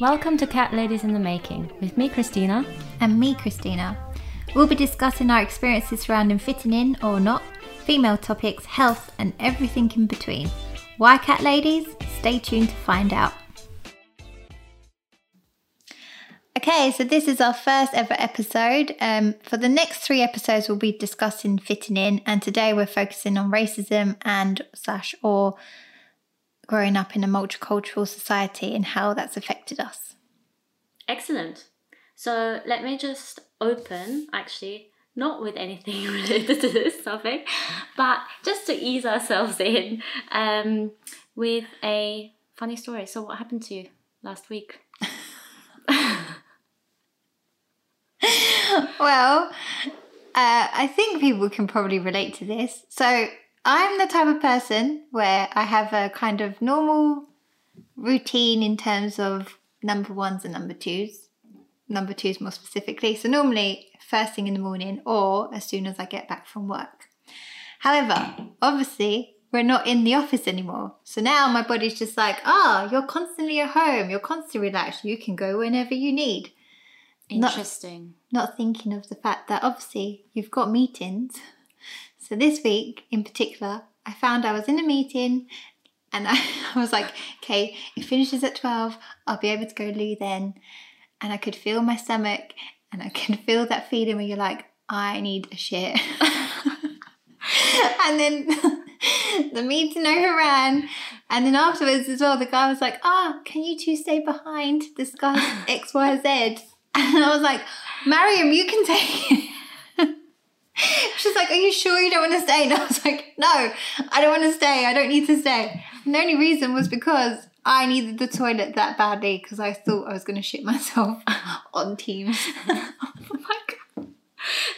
Welcome to Cat Ladies in the Making with me, Christina. And me, Christina. We'll be discussing our experiences surrounding fitting in or not, female topics, health, and everything in between. Why cat ladies? Stay tuned to find out. Okay, so this is our first ever episode. Um, for the next three episodes, we'll be discussing fitting in, and today we're focusing on racism and slash or growing up in a multicultural society and how that's affected us. Excellent. So let me just open, actually, not with anything related to this topic, but just to ease ourselves in um, with a funny story. So, what happened to you last week? well, uh, I think people can probably relate to this. So, I'm the type of person where I have a kind of normal routine in terms of number ones and number twos. Number twos more specifically. So normally first thing in the morning or as soon as I get back from work. However, obviously we're not in the office anymore. So now my body's just like, ah, oh, you're constantly at home, you're constantly relaxed, you can go whenever you need. Interesting. Not, not thinking of the fact that obviously you've got meetings so this week in particular, I found I was in a meeting and I, I was like, okay, it finishes at 12. I'll be able to go loo then. And I could feel my stomach and I could feel that feeling where you're like, I need a shit. and then the meeting overran. And then afterwards as well, the guy was like, ah, oh, can you two stay behind to discuss X, Y, Z? And I was like, Mariam, you can take it. She's like, Are you sure you don't want to stay? And I was like, No, I don't want to stay. I don't need to stay. And the only reason was because I needed the toilet that badly because I thought I was going to shit myself on Teams. oh my God.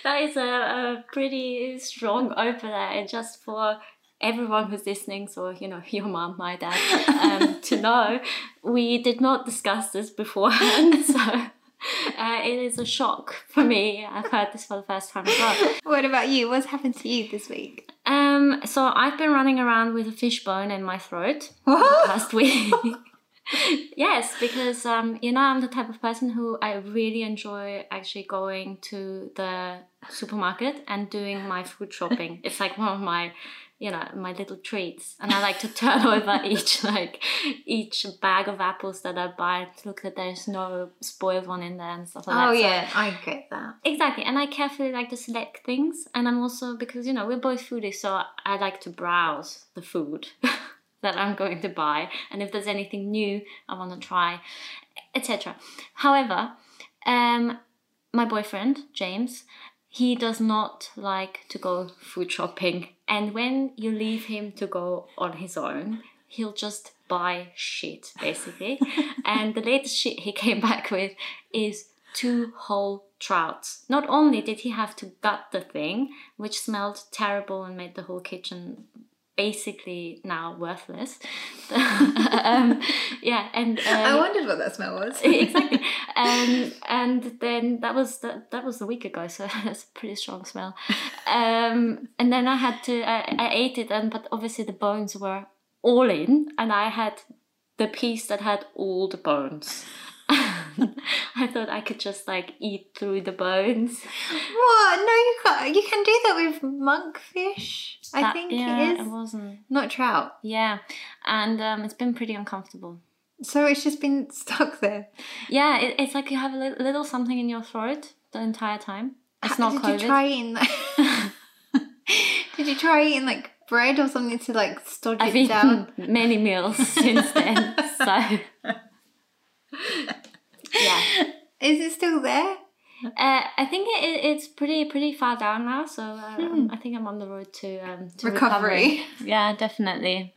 That is a, a pretty strong opener, and just for everyone who's listening, so you know, your mom, my dad, um, to know, we did not discuss this beforehand. So uh, it is a shock for me. I've heard this for the first time as well. what about you? What's happened to you this week? Um, so I've been running around with a fishbone in my throat last week. yes, because um, you know I'm the type of person who I really enjoy actually going to the supermarket and doing my food shopping. It's like one of my you know my little treats. And i like to turn over each like each bag of apples that i buy to look that there's no spoiled one in there and stuff like oh, that. Oh yeah so, i get that. Exactly and i carefully like to select things and i'm also because you know we're both foodies so i like to browse the food that i'm going to buy and if there's anything new i want to try etc however um my boyfriend james he does not like to go food shopping. And when you leave him to go on his own, he'll just buy shit, basically. and the latest shit he came back with is two whole trouts. Not only did he have to gut the thing, which smelled terrible and made the whole kitchen basically now worthless. um, yeah, and um, I wondered what that smell was. exactly, and and then that was the, that was a week ago, so that's a pretty strong smell. Um, and then I had to I, I ate it, and but obviously the bones were all in, and I had the piece that had all the bones. I thought I could just like eat through the bones. What? No, you can't. You can do that with monkfish. That, I think yeah, it is. It wasn't. Not trout. Yeah, and um, it's been pretty uncomfortable. So it's just been stuck there. Yeah, it, it's like you have a little, little, something in your throat the entire time. It's How, not did COVID. You try eating, did you try eating like bread or something to like stodge I've it down? many meals since then. so yeah. Is it still there? Uh, I think it, it's pretty pretty far down now, so uh, hmm. I think I'm on the road to, um, to recovery. recovery. Yeah, definitely.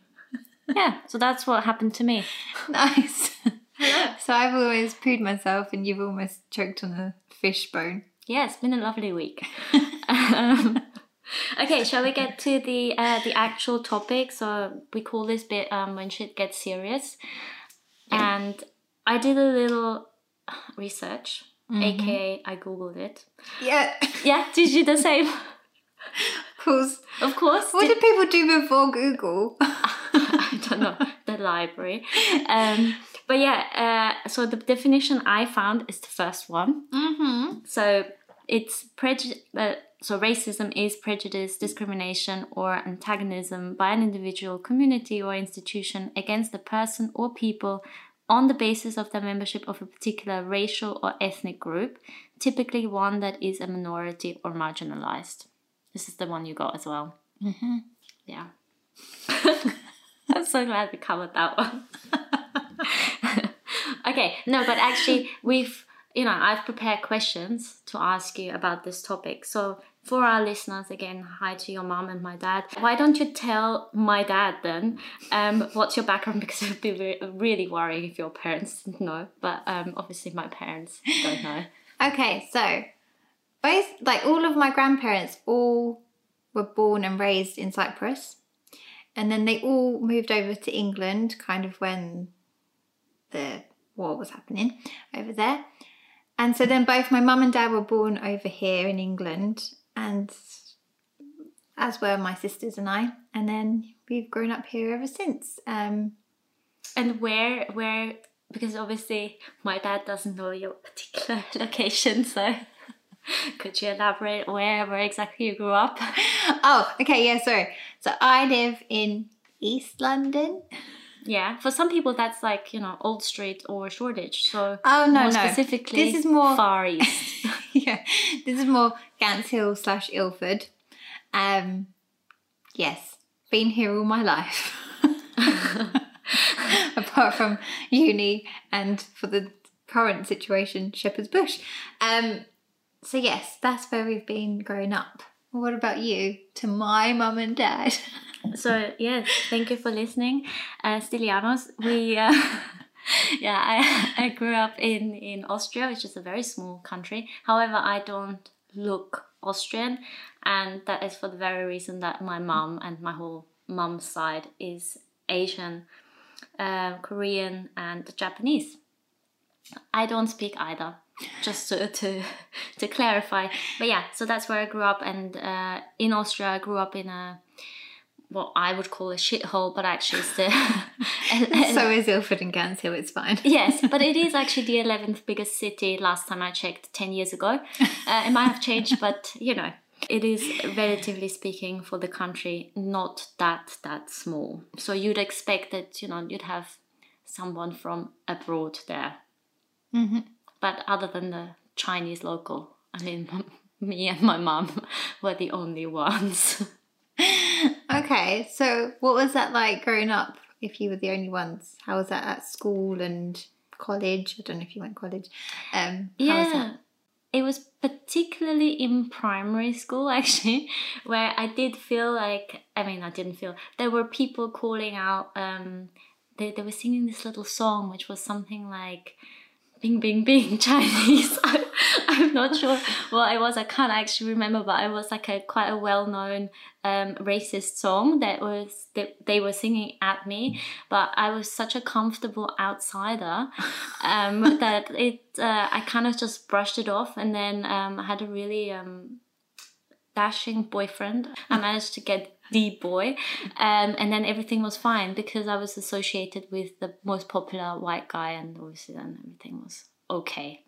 yeah, so that's what happened to me. Nice. so I've always pooed myself, and you've almost choked on a fish bone. Yeah, it's been a lovely week. um, okay, shall we get to the uh, the actual topic? So we call this bit um, when shit gets serious, yeah. and I did a little research, mm-hmm. aka I googled it. Yeah. Yeah. Did you the same? of course. Of course. What did, did people do before Google? I don't know. The library. Um, but yeah, uh, so the definition I found is the first one. Mm-hmm. So it's prejudice. Uh, so racism is prejudice, discrimination, or antagonism by an individual, community, or institution against a person or people on the basis of the membership of a particular racial or ethnic group, typically one that is a minority or marginalized. This is the one you got as well. Mm-hmm. Yeah. I'm so glad we covered that one. okay, no, but actually, we've, you know, I've prepared questions to ask you about this topic. So, for our listeners, again, hi to your mom and my dad. Why don't you tell my dad then um, what's your background? Because it would be re- really worrying if your parents didn't know. But um, obviously, my parents don't know. Okay, so both like all of my grandparents all were born and raised in Cyprus. And then they all moved over to England kind of when the war was happening over there. And so then both my mum and dad were born over here in England and as were my sisters and I. And then we've grown up here ever since. Um And where, where, because obviously my dad doesn't know your particular location, so could you elaborate where, where exactly you grew up? oh, okay, yeah, sorry. So I live in East London. Yeah, for some people that's like you know Old Street or Shoreditch. So Oh no, more no. specifically, This is more Far East. yeah, this is more Gants Hill slash Ilford. Um, yes, been here all my life. Apart from uni and for the current situation, Shepherd's Bush. Um, so yes, that's where we've been growing up. What about you? To my mum and dad. so yes, thank you for listening, uh, Stilianos. We. Uh, Yeah, I, I grew up in, in Austria, which is a very small country. However, I don't look Austrian, and that is for the very reason that my mom and my whole mom's side is Asian, uh, Korean, and Japanese. I don't speak either, just to, to to clarify. But yeah, so that's where I grew up, and uh, in Austria, I grew up in a what I would call a shithole, but actually it's the so is Ilford and Gants it's fine. yes, but it is actually the eleventh biggest city. Last time I checked, ten years ago, uh, it might have changed, but you know, it is relatively speaking for the country not that that small. So you'd expect that you know you'd have someone from abroad there, hmm but other than the Chinese local, I mean, me and my mum were the only ones. Okay, so what was that like growing up if you were the only ones? How was that at school and college? I don't know if you went college. Um, was Yeah. that? It was particularly in primary school, actually, where I did feel like I mean, I didn't feel there were people calling out. Um, they they were singing this little song, which was something like "Bing Bing Bing" Chinese. I, I'm not sure what it was. I can't actually remember, but it was like a quite a well known um, racist song that was that they were singing at me. But I was such a comfortable outsider um, that it uh, I kind of just brushed it off, and then um, I had a really um, dashing boyfriend. I managed to get the boy, um, and then everything was fine because I was associated with the most popular white guy, and obviously then everything was okay.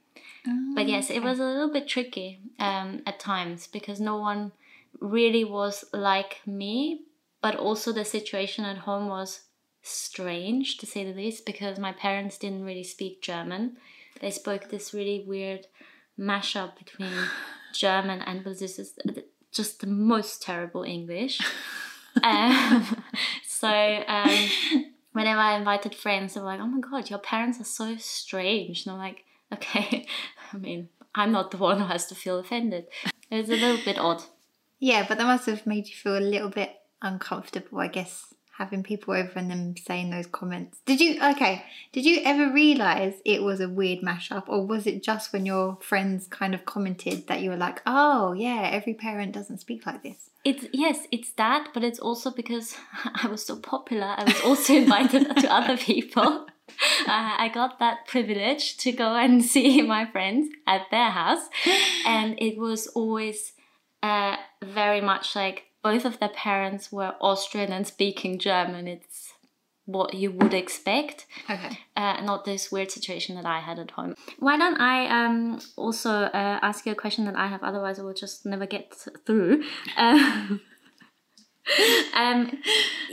But yes, it was a little bit tricky um, at times because no one really was like me, but also the situation at home was strange to say the least because my parents didn't really speak German. They spoke this really weird mashup between German and is just the most terrible English. um, so um, whenever I invited friends, they were like, "Oh my god, your parents are so strange," and I'm like, "Okay, I mean, I'm not the one who has to feel offended." It was a little bit odd. Yeah, but that must have made you feel a little bit uncomfortable, I guess, having people over and them saying those comments. Did you, okay, did you ever realise it was a weird mashup, or was it just when your friends kind of commented that you were like, oh, yeah, every parent doesn't speak like this? It's yes, it's that, but it's also because I was so popular. I was also invited to other people. Uh, I got that privilege to go and see my friends at their house, and it was always uh, very much like both of their parents were Austrian and speaking German. It's what you would expect Okay. uh, not this weird situation that I had at home. Why don't I um, also uh, ask you a question that I have? Otherwise, I will just never get through. Um, um,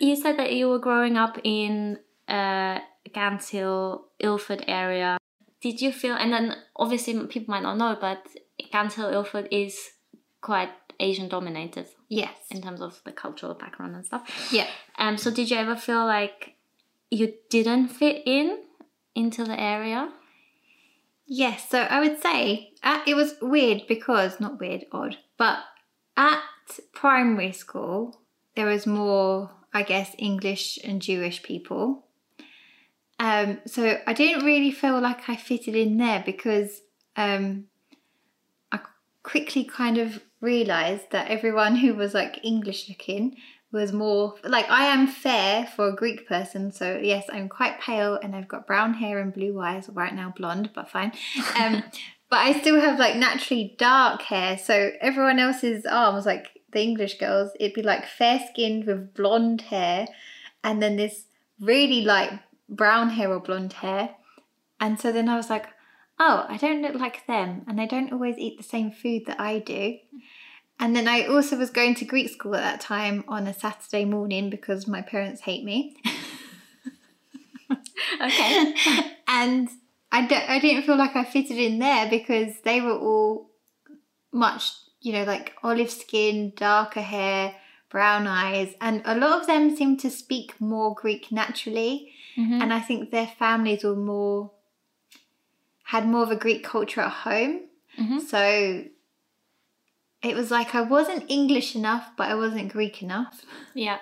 you said that you were growing up in uh, Gants Hill, Ilford area. Did you feel? And then obviously people might not know, but Gants Hill, Ilford is quite Asian dominated Yes. in terms of the cultural background and stuff. Yeah. Um, so did you ever feel like you didn't fit in into the area? Yes, so I would say uh, it was weird because, not weird, odd, but at primary school, there was more, I guess, English and Jewish people. Um, so I didn't really feel like I fitted in there because um, quickly kind of realised that everyone who was like English looking was more like I am fair for a Greek person. So yes, I'm quite pale and I've got brown hair and blue eyes. Right now, blonde, but fine. Um, but I still have like naturally dark hair. So everyone else's arms, like the English girls, it'd be like fair skinned with blonde hair, and then this really light brown hair or blonde hair. And so then I was like, oh, I don't look like them, and they don't always eat the same food that I do. And then I also was going to Greek school at that time on a Saturday morning because my parents hate me. Okay. and I, I didn't feel like I fitted in there because they were all much, you know, like olive skin, darker hair, brown eyes, and a lot of them seemed to speak more Greek naturally. Mhm. And I think their families were more, had more of a Greek culture at home. Mhm. So it was like I wasn't English enough, but I wasn't Greek enough. Yeah.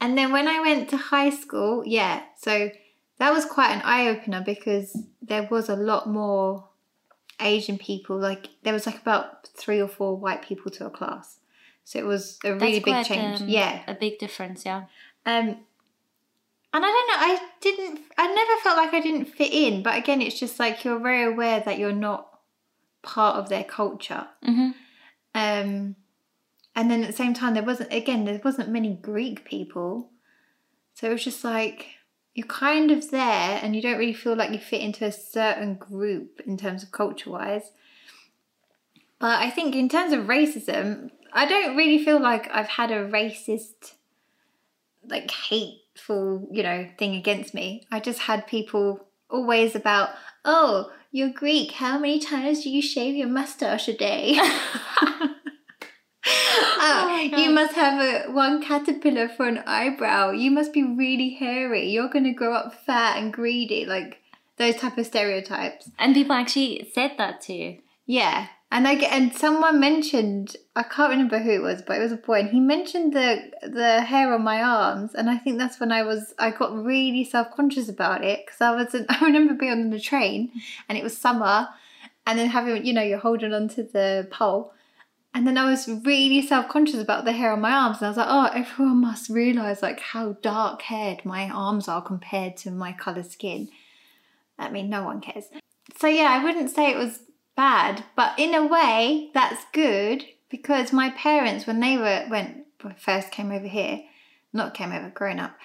And then when I went to high school, yeah, so that was quite an eye opener because there was a lot more Asian people. Like there was like about three or four white people to a class. So it was a really That's big quite, change. um, yeah. A big difference, yeah. Um and I don't know, I didn't felt like I didn't fit in, but again it's just like you're very aware that you're not part of their culture. hmm Um, and then at the same time, there wasn't again there wasn't many Greek people, so it was just like you're kind of there, and you don't really feel like you fit into a certain group in terms of culture wise. But I think in terms of racism, I don't really feel like I've had a racist, like hateful, you know, thing against me. I just had people always about, oh, you're Greek. How many times do you shave your mustache a day? Uh, oh oh, you must have a one caterpillar for an eyebrow. You must be really hairy. You're gonna grow up fat and greedy, like those type of stereotypes. And people actually said that to you. Yeah, and I get and someone mentioned I can't remember who it was, but it was a boy, and he mentioned the the hair on my arms, and I think that's when I was I got really self conscious about it because I was I remember being on the train, and it was summer, and then having you know you're holding onto the pole. And then I was really self conscious about the hair on my arms, and I was like, "Oh, everyone must realize like how dark haired my arms are compared to my color skin." I mean, no one cares. So yeah, I wouldn't say it was bad, but in a way, that's good because my parents, when they were when first came over here, not came over, grown up,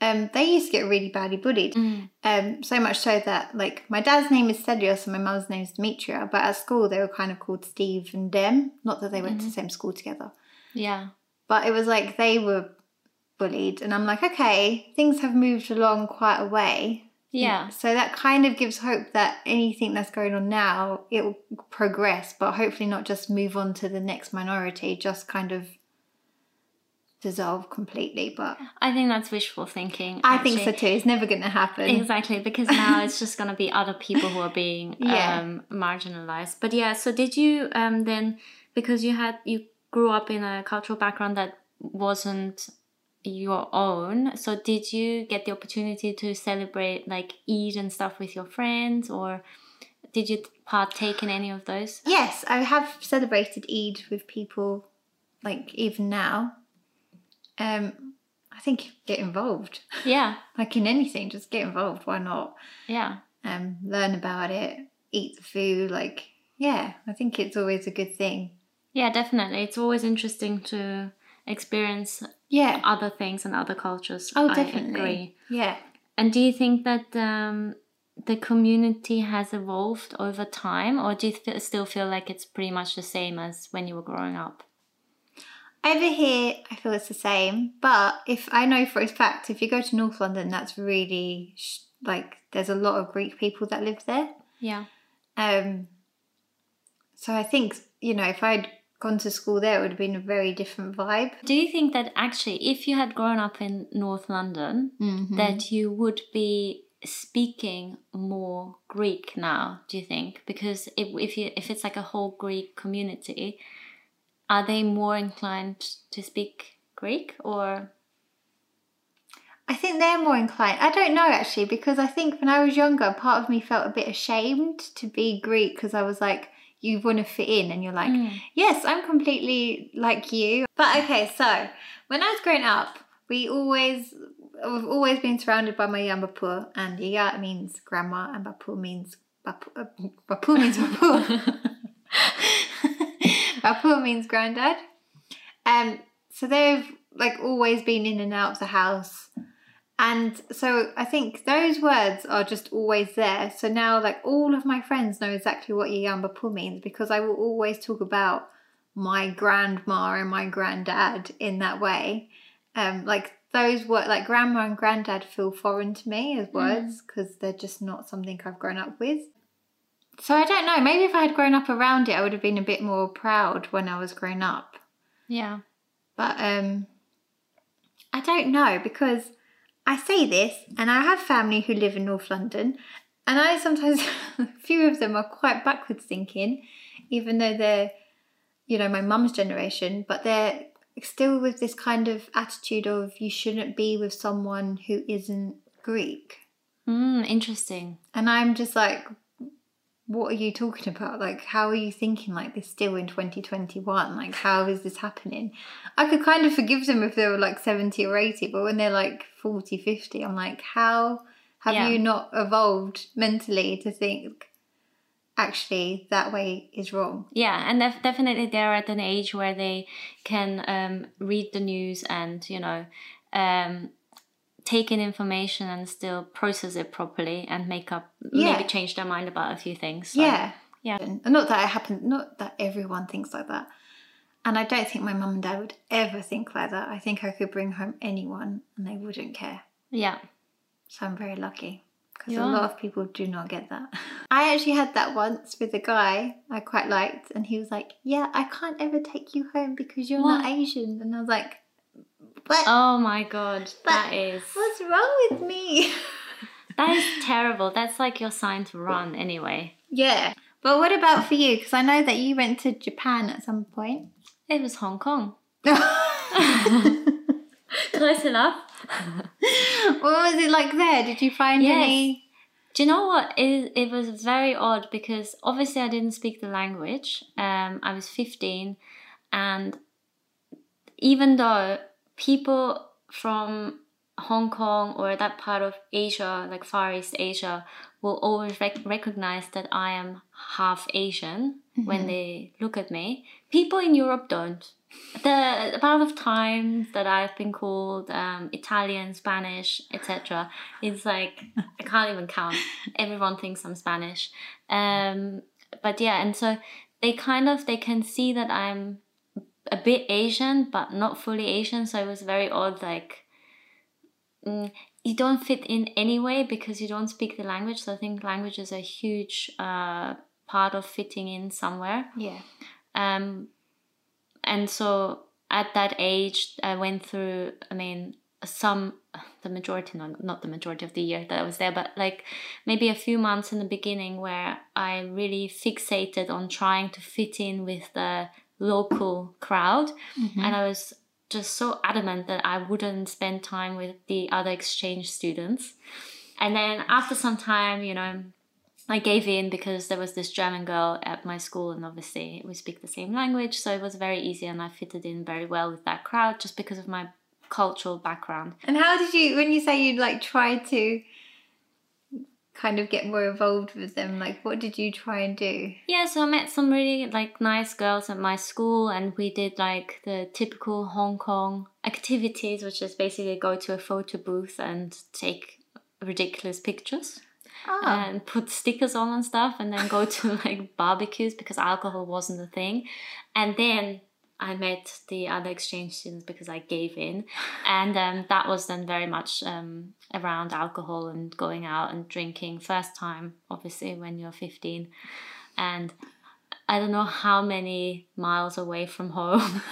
um, they used to get really badly bullied. Um, so much so that like my dad's name is Stelios and my mum's name is Demetria, but at school they were kind of called Steve and Dem. Not that they went to the same school together, Yeah. but it was like they were bullied, and I'm like, okay, things have moved along quite a way. Yeah. So that kind of gives hope that anything that's going on now, it will progress, but hopefully not just move on to the next minority, just kind of dissolve completely. But I think that's wishful thinking. I think so too. It's never going to happen. Exactly, because now it's just going to be other people who are being Yeah. um, marginalized. But yeah, so did you um, then, because you had, you grew up in a cultural background that wasn't your own, so did you get the opportunity to celebrate like Eid and stuff with your friends or did you partake in any of those? Yes, I have celebrated Eid with people, like even now. Um, I think get involved, Yeah, like in anything, just get involved. Why not? yeah. Um, learn about it, eat the food. Like, yeah, I think it's always a good thing. Yeah, definitely. It's always interesting to experience Yeah. other things and other cultures. Oh, I definitely. agree. Yeah. And do you think that um, the community has evolved over time, or do you th- still feel like it's pretty much the same as when you were growing up? Over here, I feel it's the same. But if I know for a fact, if you go to North London, that's really sh- like there's a lot of Greek people that live there. Yeah. Um, so I think you know if I'd gone to school there, it would have been a very different vibe. Do you think that actually, if you had grown up in North London, Mm-hmm. that you would be speaking more Greek now? Do you think? Because if if you if it's like a whole Greek community, are they more inclined to speak Greek or? I think they're more inclined. I don't know actually because I think when I was younger, part of me felt a bit ashamed to be Greek because I was like, you want to fit in, and you're like, Mm. yes, I'm completely like you. But okay, so when I was growing up, we always we've always been surrounded by my yambapur, and iya means grandma, and bapur means bapur, uh, bapur means bapur. bapur means granddad. Um, so they've like always been in and out of the house. And so I think those words are just always there. So now, like, all of my friends know exactly what Yamba Pu means because I will always talk about my grandma and my granddad in that way. Um, like, those words, like, grandma and granddad feel foreign to me as words because they're just not something I've grown up with. So I don't know. Maybe if I had grown up around it, I would have been a bit more proud when I was grown up. Yeah. But um I don't know because I say this and I have family who live in North London and I sometimes a few of them are quite backwards thinking, even though they're you know, my mum's generation, but they're still with this kind of attitude of you shouldn't be with someone who isn't Greek. Mm, interesting. And I'm just like, what are you talking about? Like, how are you thinking like this still in 2021? Like, how is this happening? I could kind of forgive them if they were like 70 or 80, but when they're like 40, 50, I'm like, how have Yeah. you not evolved mentally to think actually that way is wrong? Yeah, and def- definitely they're at an age where they can um, read the news and you know um, take in information and still process it properly and make up Yeah. maybe change their mind about a few things. So, yeah. yeah. And not that it happened not that everyone thinks like that. And I don't think my mum and dad would ever think like that. I think I could bring home anyone and they wouldn't care. yeah, So I'm very lucky because a lot of people do not get that. I actually had that once with a guy I quite liked, and he was like, "Yeah, I can't ever take you home because you're not Asian," and I was like, "What? Oh my god, that But- is What's wrong with me?" that is terrible. That's like your sign to run anyway. yeah. But what about for you? Because I know that you went to Japan at some point. It was Hong Kong. Close enough. What was it like there? Did you find Yes. any? Do you know what? It, it was very odd because obviously I didn't speak the language. Um, I was 15, and even though people from Hong Kong or that part of Asia, like Far East Asia, will always rec- recognize that I am half Asian when they look at me. People in Europe don't. The amount of times that I've been called um, Italian, Spanish, etc., is like I can't even count. Everyone thinks I'm Spanish, um, but yeah, and so they kind of they can see that I'm a bit Asian, but not fully Asian. So it was very odd. Like mm, you don't fit in anyway because you don't speak the language. So I think language is a huge uh, part of fitting in somewhere. Yeah. Um, and so at that age, I went through, I mean, some, the majority, not, not the majority of the year that I was there, but like maybe a few months in the beginning where I really fixated on trying to fit in with the local crowd. Mm-hmm. And I was just so adamant that I wouldn't spend time with the other exchange students. And then after some time, you know, I gave in because there was this German girl at my school, and obviously we speak the same language, so it was very easy, and I fitted in very well with that crowd just because of my cultural background. And how did you, when you say you like try to kind of get more involved with them? Like, what did you try and do? Yeah, so I met some really like nice girls at my school, and we did like the typical Hong Kong activities, which is basically go to a photo booth and take ridiculous pictures Oh, and put stickers on and stuff, and then go to like barbecues because alcohol wasn't a thing. And then I met the other exchange students because I gave in, and um, that was then very much um, around alcohol and going out and drinking. First time, obviously, when you're 15, and I don't know how many miles away from home,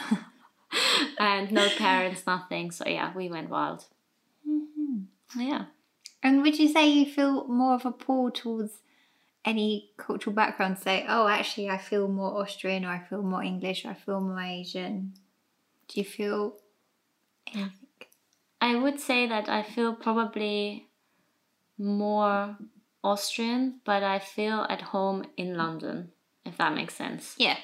and no parents, nothing. So yeah, we went wild. Yeah. and would you say you feel more of a pull towards any cultural background? Say, oh, actually, I feel more Austrian, or I feel more English, or I feel more Asian. Do you feel anything? I would say that I feel probably more Austrian, but I feel at home in London, if that makes sense. Yeah.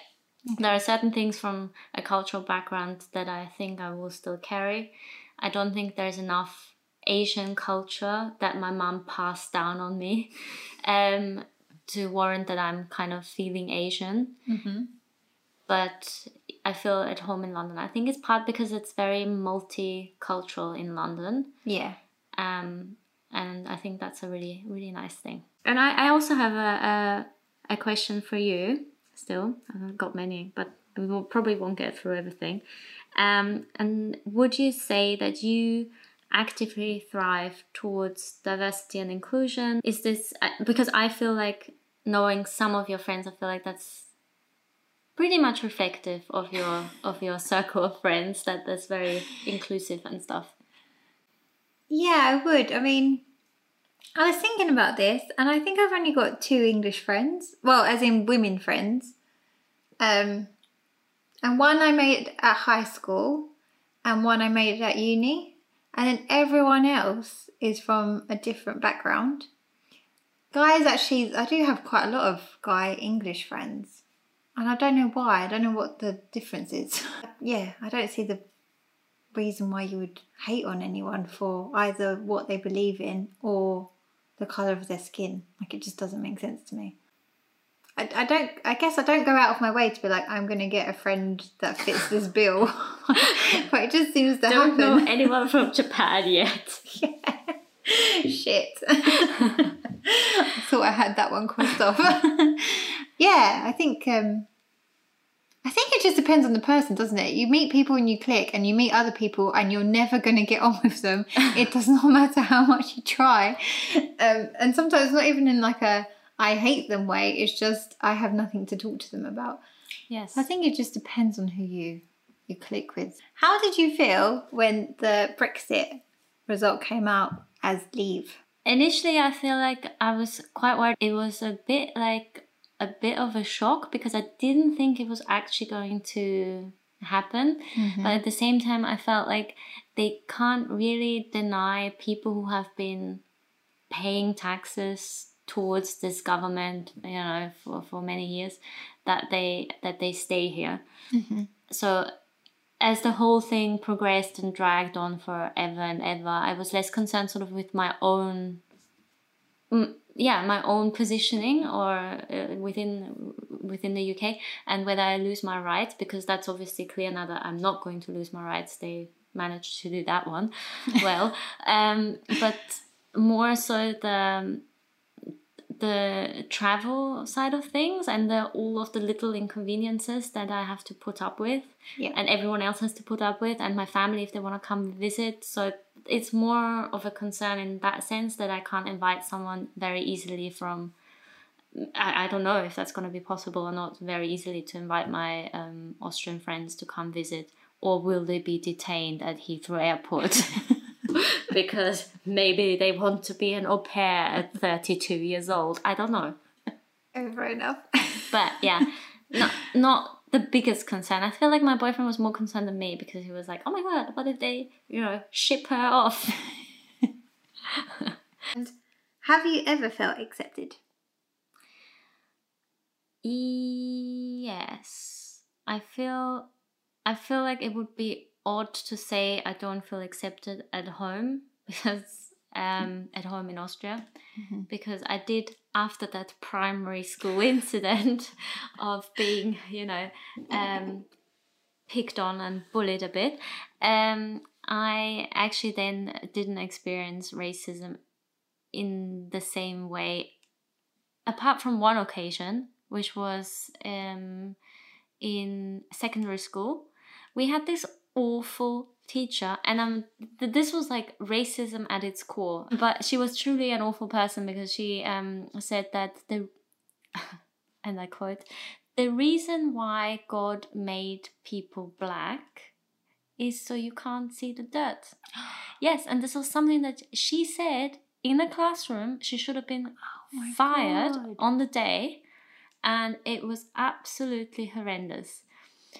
There are certain things from a cultural background that I think I will still carry. I don't think there's enough Asian culture that my mum passed down on me um, to warrant that I'm kind of feeling Asian. Mm-hmm. But I feel at home in London. I think it's part because it's very multicultural in London. Yeah. um, and I think that's a really really nice thing. And I, I also have a, a a question for you. Still, I've got many, but we will, probably won't get through everything. Um, and would you say that you actively thrive towards diversity and inclusion? Is this uh, because I feel like knowing some of your friends, I feel like that's pretty much reflective of your of your circle of friends. That that's very inclusive and stuff. Yeah, I would. I mean, I was thinking about this, and I think I've only got two English friends. Well, as in women friends. Um, and one I made at high school, and one I made at uni, and then everyone else is from a different background. Guys, actually, I do have quite a lot of guy English friends, and I don't know why. I don't know what the difference is. yeah, I don't see the reason why you would hate on anyone for either what they believe in or the color of their skin. Like it just doesn't make sense to me. I, I don't. I guess I don't go out of my way to be like I'm going to get a friend that fits this bill, but it just seems to happen Don't know anyone from Japan yet. Shit. I thought I had that one crossed off. yeah, I think um I think it just depends on the person, doesn't it? You meet people and you click and you meet other people and you're never going to get on with them. It does not matter how much you try. Um, and sometimes not even in like a I hate them way, it's just I have nothing to talk to them about. Yes. I think it just depends on who you you click with. How did you feel when the Brexit result came out as leave? Initially, I feel like I was quite worried. It was a bit like a bit of a shock because I didn't think it was actually going to happen. Mm-hmm. But at the same time, I felt like they can't really deny people who have been paying taxes towards this government, you know, for, for many years, that they that they stay here. Mm-hmm. So as the whole thing progressed and dragged on forever and ever, I was less concerned sort of with my own, yeah, my own positioning or uh, within within the UK and whether I lose my rights because that's obviously clear now that I'm not going to lose my rights. They managed to do that one well, um, but more so the the travel side of things and the all of the little inconveniences that I have to put up with Yeah. and everyone else has to put up with and my family if they want to come visit so it's more of a concern in that sense that I can't invite someone very easily from I, I don't know if that's going to be possible or not very easily to invite my um, Austrian friends to come visit or will they be detained at Heathrow Airport because maybe they want to be an au pair at 32 years old I don't know oh, Over enough. but yeah, not not the biggest concern. I feel like my boyfriend was more concerned than me because he was like, "Oh my god, what if they, you know, ship her off?" And have you ever felt accepted? yes, I feel. I feel like it would be odd to say I don't feel accepted at home because um, at home in Austria because I did after that primary school incident of being, you know, um, picked on and bullied a bit. Um, I actually then didn't experience racism in the same way, apart from one occasion, which was um, in secondary school. We had this awful teacher and um th- this was like racism at its core but she was truly an awful person because she um said that the and i quote the reason why god made people black is so you can't see the dirt. Yes and this was something that she said in a classroom. She should have been my fired God. on the day and it was absolutely horrendous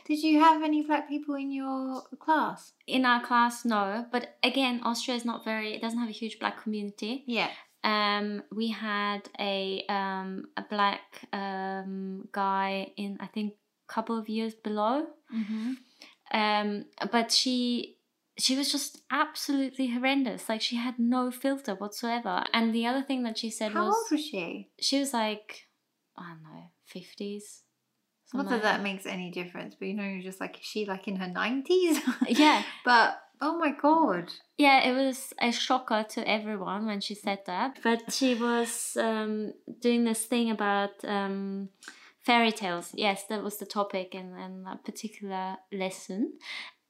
Did you have any black people in your class? in our class no but again austria is not very it doesn't have a huge black community Yeah. um we had a um a black um guy in i think a couple of years below Mm-hmm. um but she she was just absolutely horrendous like she had no filter whatsoever and the other thing that she said How was How old was she? she was like i don't know 50s Not that that makes any difference, but you know, you're just like, is she like in her 90s? yeah but oh my god. Yeah, it was a shocker to everyone when she said that. But she was um, doing this thing about um, fairy tales. Yes, that was the topic in, in a particular lesson.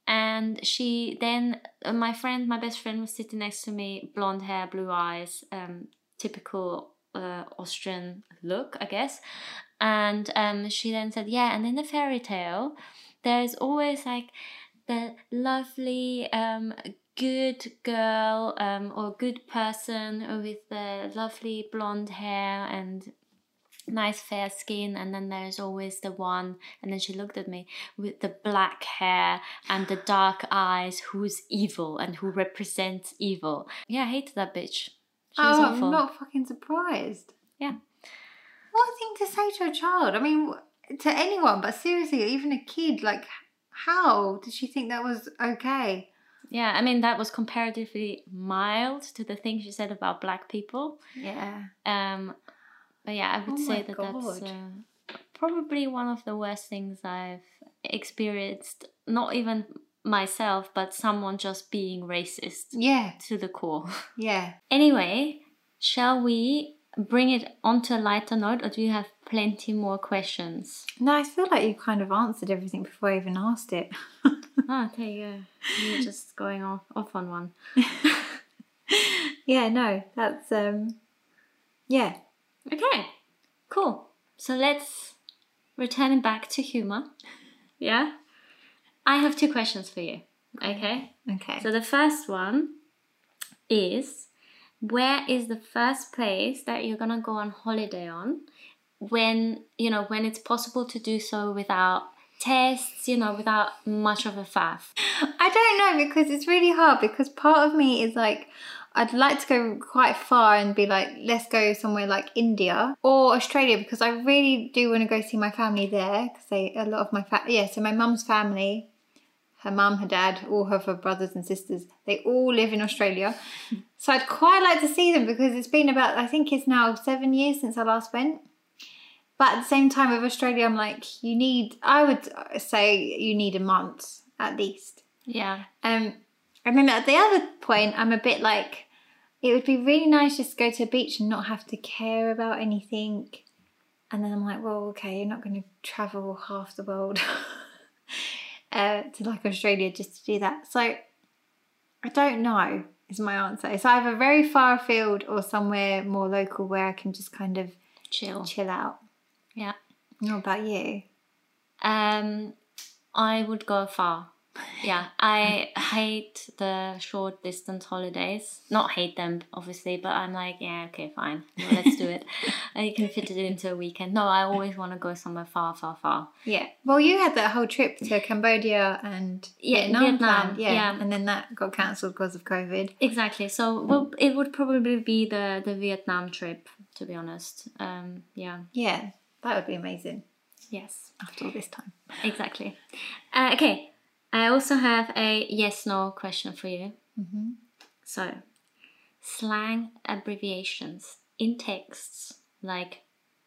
And she then, uh, my friend, my best friend was sitting next to me, blonde hair, blue eyes, um, typical uh, Austrian look, I guess. And um, she then said, Yeah, and in the fairy tale, there's always like the lovely um, good girl um, or good person with the lovely blonde hair and nice fair skin and then there's always the one and then she looked at me with the black hair and the dark eyes who's evil and who represents evil yeah i hated that bitch she was oh, awful I'm not fucking surprised. Yeah. What a thing to say to a child. I mean, to anyone, but seriously, even a kid, like, how did she think that was okay? yeah i mean that was comparatively mild to the thing she said about black people Yeah. Um, but yeah, I would Oh say that that's uh, probably one of the worst things I've experienced. Not even myself, but someone just being racist Yeah. to the core. Yeah. anyway, shall we bring it onto a lighter note, or do you have plenty more questions? No, I feel like you kind of answered everything before I even asked it. Ah, there you go. You're just going off off on one. yeah, no, that's um yeah. Okay, cool. So let's return it back to humor. Yeah? I have two questions for you. Okay? Okay. So the first one is where is the first place that you're gonna go on holiday on when you know when it's possible to do so without tests, you know, without much of a faff. I don't know because it's really hard because part of me is like I'd like to go quite far and be like let's go somewhere like India or Australia because I really do want to go see my family there because they a lot of my fa- yeah so my mum's family her mum her dad all of her brothers and sisters they all live in Australia so I'd quite like to see them because it's been about I think it's now 7 years since I last went but at the same time with Australia I'm like you need I would say you need a month at least Yeah. um, and then at the other point, I'm a bit like, it would be really nice just to go to a beach and not have to care about anything. And then I'm like, well, okay, you're not going to travel half the world uh, to like Australia just to do that. So I don't know, is my answer. It's either very far afield or somewhere more local where I can just kind of Chill. chill out. Yeah. What about you? Um I would go far. Yeah, I hate the short distance holidays. Not hate them, obviously, but I'm like, yeah, okay, fine, no, let's do it. and you can fit it into a weekend. No, I always want to go somewhere far, far, far. Yeah. Well, you had that whole trip to Cambodia and Yeah, Vietnam, Vietnam, yeah. yeah. and then that got cancelled because of COVID. Exactly. So, well, it would probably be the the Vietnam trip, to be honest. Um, yeah. Yeah, that would be amazing Yes. after all this time. Exactly. Uh, okay. I also have a yes/no question for you. Mhm. So, slang abbreviations in texts, like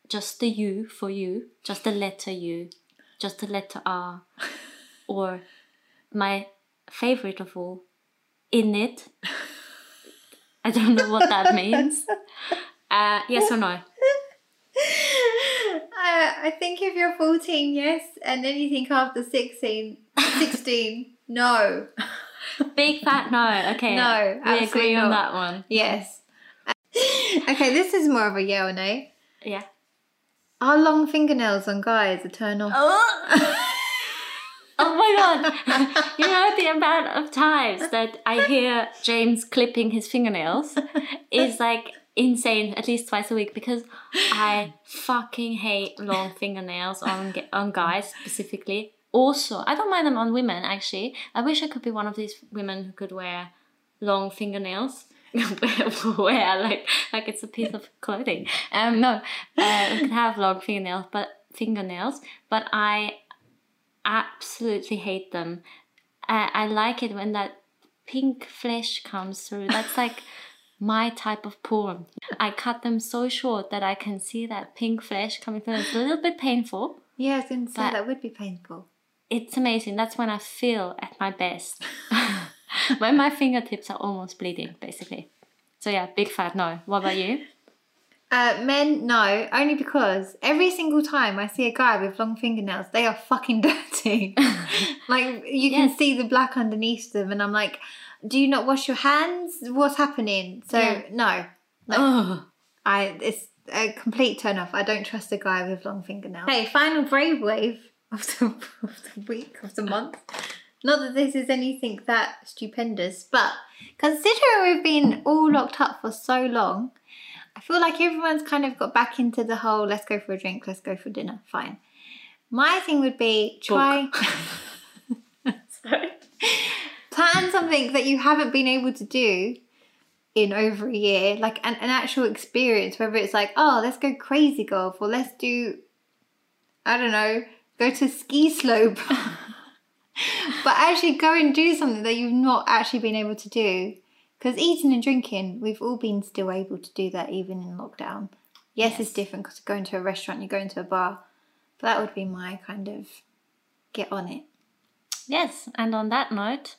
just the U for you, just the letter U, just the letter R, or my favorite of all, in it. I don't know what that means. Uh, yes or no? Uh, I think if you're 14, yes, and anything after 16, 16 no. Big fat no. Okay. No, we agree absolutely on that one. Yes. Uh, okay, this is more of a yeah or no. Yeah. Are long fingernails on guys a turn off? Oh. oh my god! you know the amount of times that I hear James clipping his fingernails is like insane. At least twice a week because I fucking hate long fingernails on on guys specifically. Also, I don't mind them on women. Actually, I wish I could be one of these women who could wear long fingernails. wear like like it's a piece of clothing. Um, no, uh, could have long fingernails, but fingernails. But I absolutely hate them. I, I like it when that pink flesh comes through. That's like my type of porn. I cut them so short that I can see that pink flesh coming through. It's a little bit painful. Yeah, I was going to say that would be painful. It's amazing. That's when I feel at my best. when my fingertips are almost bleeding, basically. So yeah, big fat no. What about you? Uh, men, no, only because every single time I see a guy with long fingernails, they are fucking dirty. like you can see the black underneath them, and I'm like, do you not wash your hands? What's happening? So Yeah. no, Oh. I it's a complete turn off. I don't trust a guy with long fingernails. Hey, final brave wave of the, of the week of the month. Not that this is anything that stupendous, but considering we've been all locked up for so long, I feel like everyone's kind of got back into the whole let's go for a drink, let's go for dinner. Fine. My thing would be try Sorry. plan something that you haven't been able to do in over a year, like an, an actual experience, whether it's like, oh, let's go crazy golf or let's do, I don't know, go to ski slope. but actually go and do something that you've not actually been able to do. Because eating and drinking, we've all been still able to do that even in lockdown. Yes, it's different because going to a restaurant, you go into a bar. But that would be my kind of get on it. Yes, and on that note,